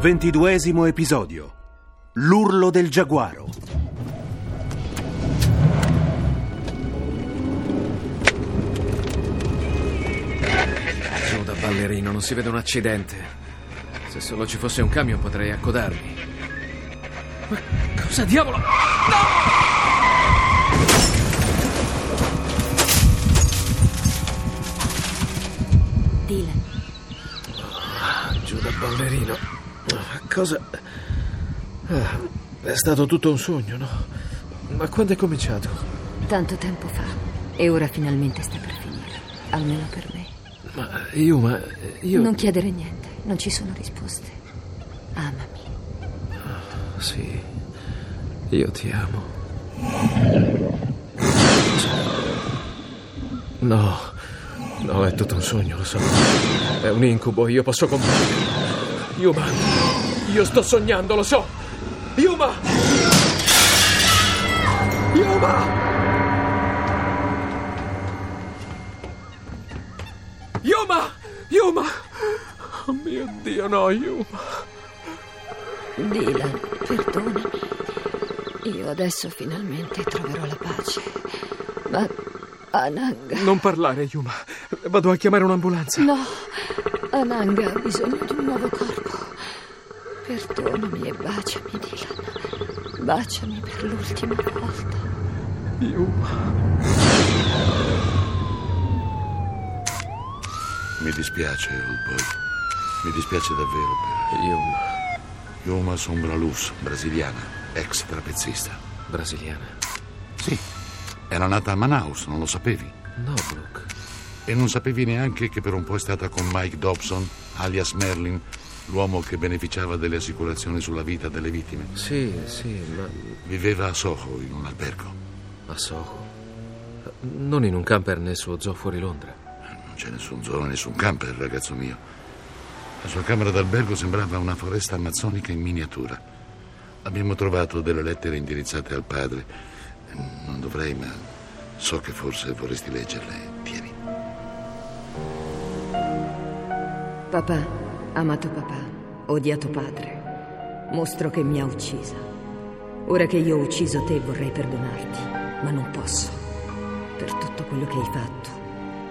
Ventiduesimo episodio L'urlo del giaguaro Giù da ballerino, non si vede un accidente. Se solo ci fosse un camion potrei accodarmi. Ma cosa diavolo? Dylan, Giù da ballerino. Cosa... Ah, È stato tutto un sogno, no? Ma quando è cominciato? Tanto tempo fa. E ora finalmente sta per finire. Almeno per me. Ma io, ma io... Non chiedere niente, non ci sono risposte. Amami. Sì, io ti amo. No, no, è tutto un sogno, lo so. È un incubo, io posso comprendere. Yuma, io sto sognando, lo so. Yuma! Yuma! Yuma! Yuma! Oh mio Dio, no, Yuma. Dylan, perdonami. Io adesso finalmente troverò la pace. Ma Ananga. Non parlare, Yuma. Vado a chiamare un'ambulanza. No, Ananga ha bisogno di un nuovo corpo. Perdonami e baciami, Dylan. Baciami per l'ultima volta. Yuma. Mi dispiace, old boy. Mi dispiace davvero per Yuma. Yuma Sombralus, brasiliana, ex trapezzista. Brasiliana. Sì, era nata a Manaus, non lo sapevi. No, Brooke. E non sapevi neanche che per un po' è stata con Mike Dobson, alias Merlin, l'uomo che beneficiava delle assicurazioni sulla vita delle vittime. Sì, sì, ma Viveva a Soho, in un albergo. a Soho. Non in un camper né su zoo fuori Londra. Non c'è nessun zoo, nessun camper, ragazzo mio. La sua camera d'albergo sembrava una foresta amazzonica in miniatura. Abbiamo trovato delle lettere indirizzate al padre. Non dovrei, ma so che forse vorresti leggerle. Tieni. Papà, amato papà, odiato padre, mostro che mi ha uccisa. Ora che io ho ucciso te vorrei perdonarti, ma non posso. Per tutto quello che hai fatto,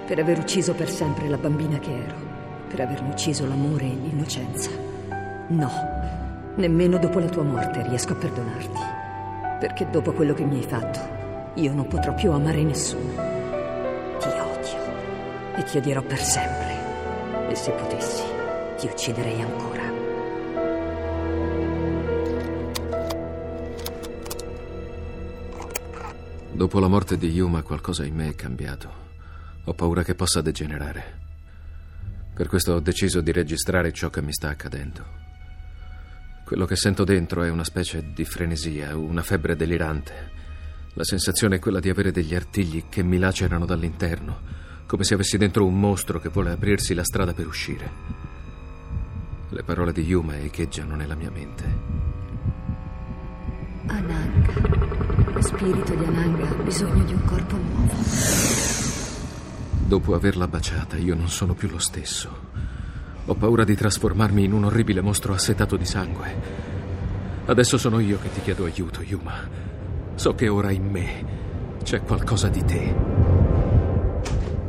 per aver ucciso per sempre la bambina che ero, per avermi ucciso l'amore e l'innocenza. No, nemmeno dopo la tua morte riesco a perdonarti, perché dopo quello che mi hai fatto, io non potrò più amare nessuno. Ti odio e ti odierò per sempre. E se potessi, ti ucciderei ancora. Dopo la morte di Yuma qualcosa in me è cambiato. Ho paura che possa degenerare. Per questo ho deciso di registrare ciò che mi sta accadendo. Quello che sento dentro è una specie di frenesia, una febbre delirante. La sensazione è quella di avere degli artigli che mi lacerano dall'interno, come se avessi dentro un mostro che vuole aprirsi la strada per uscire. Le parole di Yuma echeggiano nella mia mente. Ananga. Lo spirito di Ananga ha bisogno di un corpo nuovo. Dopo averla baciata, io non sono più lo stesso. Ho paura di trasformarmi in un orribile mostro assetato di sangue. Adesso sono io che ti chiedo aiuto, Yuma. So che ora in me c'è qualcosa di te.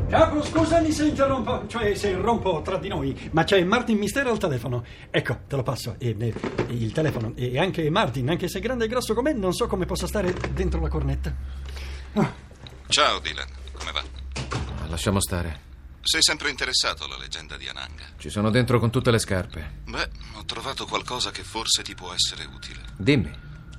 Capo, scusami se interrompo, cioè se rompo tra di noi, ma c'è Martin Mistero al telefono. Ecco, te lo passo. E, e, il telefono. E anche Martin, anche se grande e grosso com'è, non so come possa stare dentro la cornetta. Ah, Ciao Dylan, come va? Lasciamo stare. Sei sempre interessato alla leggenda di Ananga? Ci sono dentro con tutte le scarpe. Beh, ho trovato qualcosa che forse ti può essere utile. Dimmi.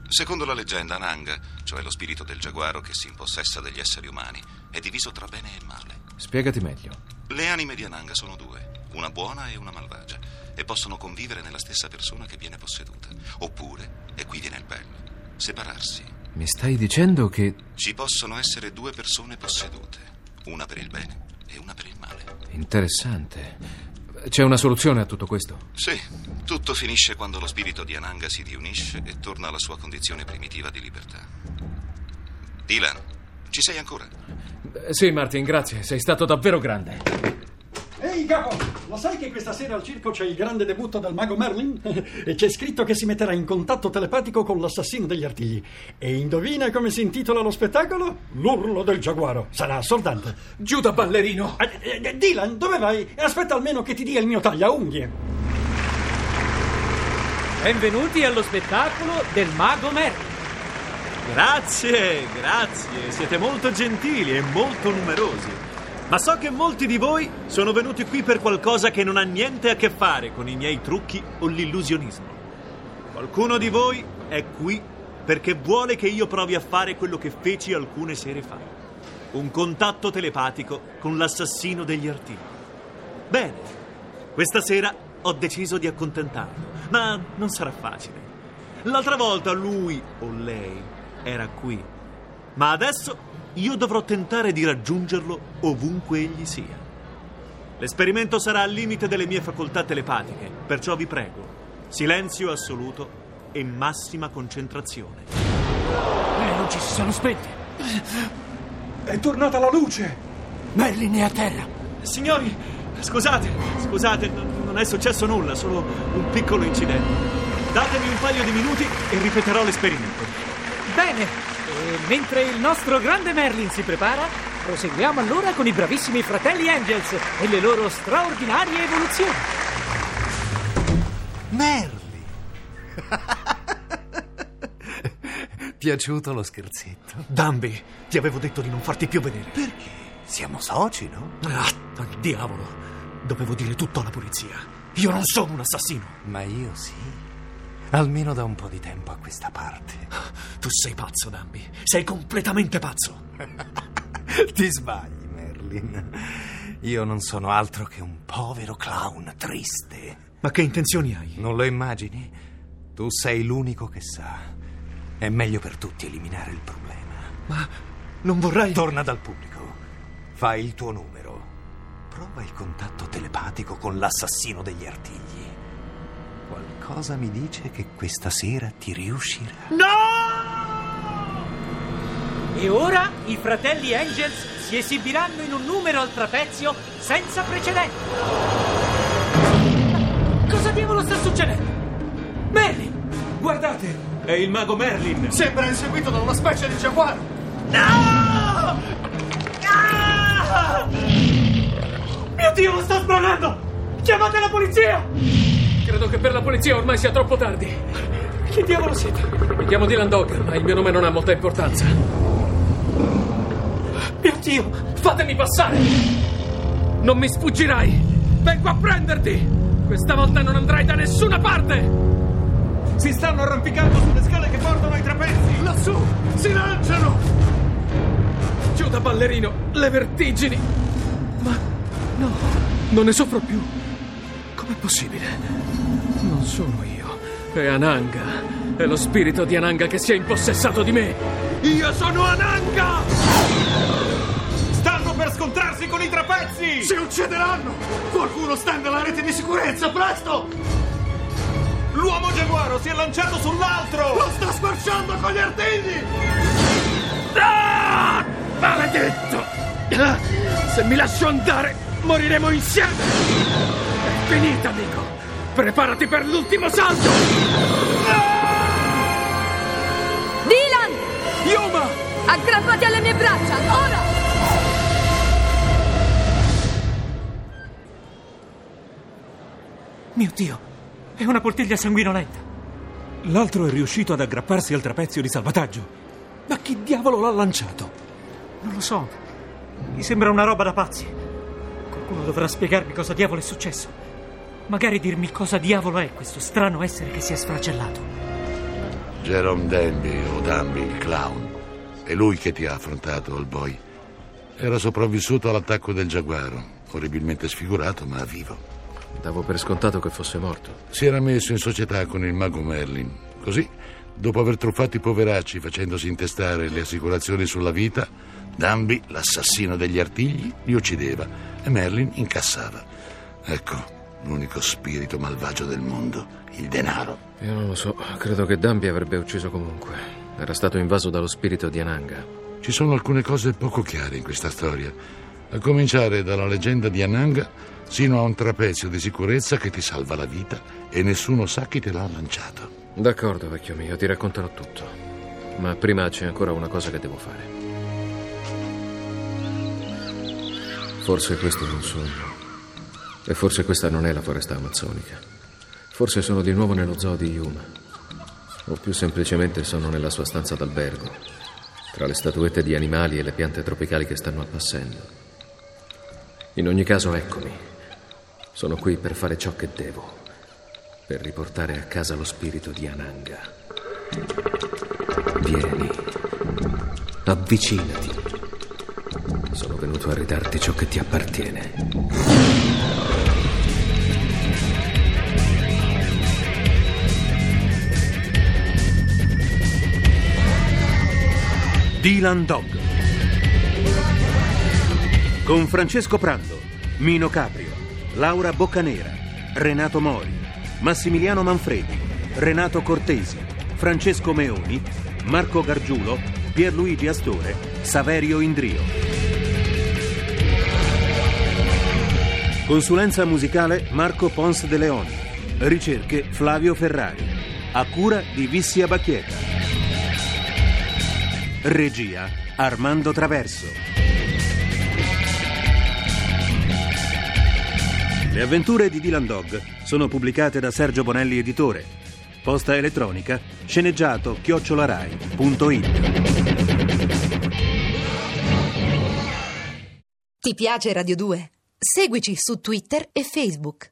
Secondo la leggenda, Ananga, cioè lo spirito del giaguaro che si impossessa degli esseri umani, è diviso tra bene e male. Spiegati meglio. Le anime di Ananga sono due, una buona e una malvagia, e possono convivere nella stessa persona che viene posseduta. Oppure, e qui viene il bello, separarsi. Mi stai dicendo che... Ci possono essere due persone possedute, una per il bene e una per il male. Interessante. C'è una soluzione a tutto questo? Sì, tutto finisce quando lo spirito di Ananga si riunisce e torna alla sua condizione primitiva di libertà. Dylan, ci sei ancora? Sì, Martin, grazie. Sei stato davvero grande. Ehi capo, lo sai che questa sera al circo c'è il grande debutto del mago Merlin? e c'è scritto che si metterà in contatto telepatico con l'assassino degli artigli. E indovina come si intitola lo spettacolo? L'urlo del giaguaro. Sarà assordante. Giù da ballerino! Eh, eh, Dylan, dove vai? Aspetta almeno che ti dia il mio tagliaunghie. Benvenuti allo spettacolo del Mago Merlin. Grazie, grazie, siete molto gentili e molto numerosi. Ma so che molti di voi sono venuti qui per qualcosa che non ha niente a che fare con i miei trucchi o l'illusionismo. Qualcuno di voi è qui perché vuole che io provi a fare quello che feci alcune sere fa. Un contatto telepatico con l'assassino degli artigli. Bene, questa sera ho deciso di accontentarlo, ma non sarà facile. L'altra volta lui o lei era qui, ma adesso io dovrò tentare di raggiungerlo ovunque egli sia. L'esperimento sarà al limite delle mie facoltà telepatiche, perciò vi prego, silenzio assoluto e massima concentrazione. Le luci si sono spente. È tornata la luce. Merlin è a terra. Signori, scusate, scusate, non è successo nulla, solo un piccolo incidente. Datemi un paio di minuti e ripeterò l'esperimento. Bene. E mentre il nostro grande Merlin si prepara, proseguiamo allora con i bravissimi fratelli Angels e le loro straordinarie evoluzioni. Merli! Piaciuto lo scherzetto? Dambi, ti avevo detto di non farti più vedere. Perché? Siamo soci, no? Ah, al diavolo. Dovevo dire tutto alla polizia. Io non sono un assassino. Ma io sì. Almeno da un po' di tempo a questa parte. Tu sei pazzo, Dambi. Sei completamente pazzo. Ti sbagli, Merlin. Io non sono altro che un povero clown triste. Ma che intenzioni hai? Non lo immagini? Tu sei l'unico che sa. È meglio per tutti eliminare il problema. Ma non vorrai... Torna dal pubblico. Fai il tuo numero. Prova il contatto telepatico con l'assassino degli artigli. Qualcosa mi dice che questa sera ti riuscirà. E ora i fratelli Angels si esibiranno in un numero al trapezio senza precedenti. Cosa diavolo sta succedendo? Merlin! Guardate, è il mago Merlin. Sembra inseguito da una specie di giaguaro. Mio Dio, lo sta spronando! Chiamate la polizia! Credo che per la polizia ormai sia troppo tardi. Che diavolo siete? Mi chiamo Dylan Dog, ma il mio nome non ha molta importanza. Mio Dio! Fatemi passare! Non mi sfuggirai! Vengo a prenderti! Questa volta non andrai da nessuna parte! Si stanno arrampicando sulle scale che portano ai trapezi. Lassù! Si lanciano! Giù da ballerino, le vertigini! Ma no, non ne soffro più. Com'è possibile? Non sono io. È Ananga. È lo spirito di Ananga che si è impossessato di me. Io sono Ananga! Stanno per scontrarsi con i trapezzi. Si uccideranno! Qualcuno stenda la rete di sicurezza, presto! L'uomo giaguaro si è lanciato sull'altro. Lo sta squarciando con gli artigli! Ah! Maledetto! Se mi lascio andare, moriremo insieme! È finita, amico! Preparati per l'ultimo salto! Dylan! Yuma! Aggrappati alle mie braccia, ora! Mio Dio, è una poltiglia sanguinolenta. L'altro è riuscito ad aggrapparsi al trapezio di salvataggio. Ma chi diavolo l'ha lanciato? Non lo so. Mi sembra una roba da pazzi. Qualcuno dovrà spiegarmi cosa diavolo è successo. Magari dirmi cosa diavolo è questo strano essere che si è sfracellato. Jerome Danby o Danby, il clown. È lui che ti ha affrontato, All Boy. Era sopravvissuto all'attacco del giaguaro, orribilmente sfigurato ma vivo. Davo per scontato che fosse morto. Si era messo in società con il mago Merlin. Così, dopo aver truffato i poveracci facendosi intestare le assicurazioni sulla vita, Danby, l'assassino degli artigli, li uccideva e Merlin incassava. Ecco, l'unico spirito malvagio del mondo, il denaro. Io non lo so, credo che Dambi avrebbe ucciso comunque. Era stato invaso dallo spirito di Ananga. Ci sono alcune cose poco chiare in questa storia, a cominciare dalla leggenda di Ananga sino a un trapezio di sicurezza che ti salva la vita e nessuno sa chi te l'ha lanciato. D'accordo, vecchio mio, ti racconterò tutto. Ma prima c'è ancora una cosa che devo fare. Forse questo è un sogno. E forse questa non è la foresta amazzonica. Forse sono di nuovo nello zoo di Yuma. O più semplicemente sono nella sua stanza d'albergo, tra le statuette di animali e le piante tropicali che stanno appassendo. In ogni caso, eccomi. Sono qui per fare ciò che devo, per riportare a casa lo spirito di Ananga. Vieni, avvicinati. Sono venuto a ridarti ciò che ti appartiene. Dylan Dog. Con Francesco Prando, Mino Caprio, Laura Boccanera, Renato Mori, Massimiliano Manfredi, Renato Cortesi, Francesco Meoni, Marco Gargiulo, Pierluigi Astore, Saverio Indrio. Consulenza musicale Marco Pons de Leoni. Ricerche Flavio Ferrari. A cura di Vissia Bacchietta. Regia Armando Traverso. Le avventure di Dylan Dog sono pubblicate da Sergio Bonelli Editore. Posta elettronica sceneggiato chiocciolarai.it. Ti piace Radio 2? Seguici su Twitter e Facebook.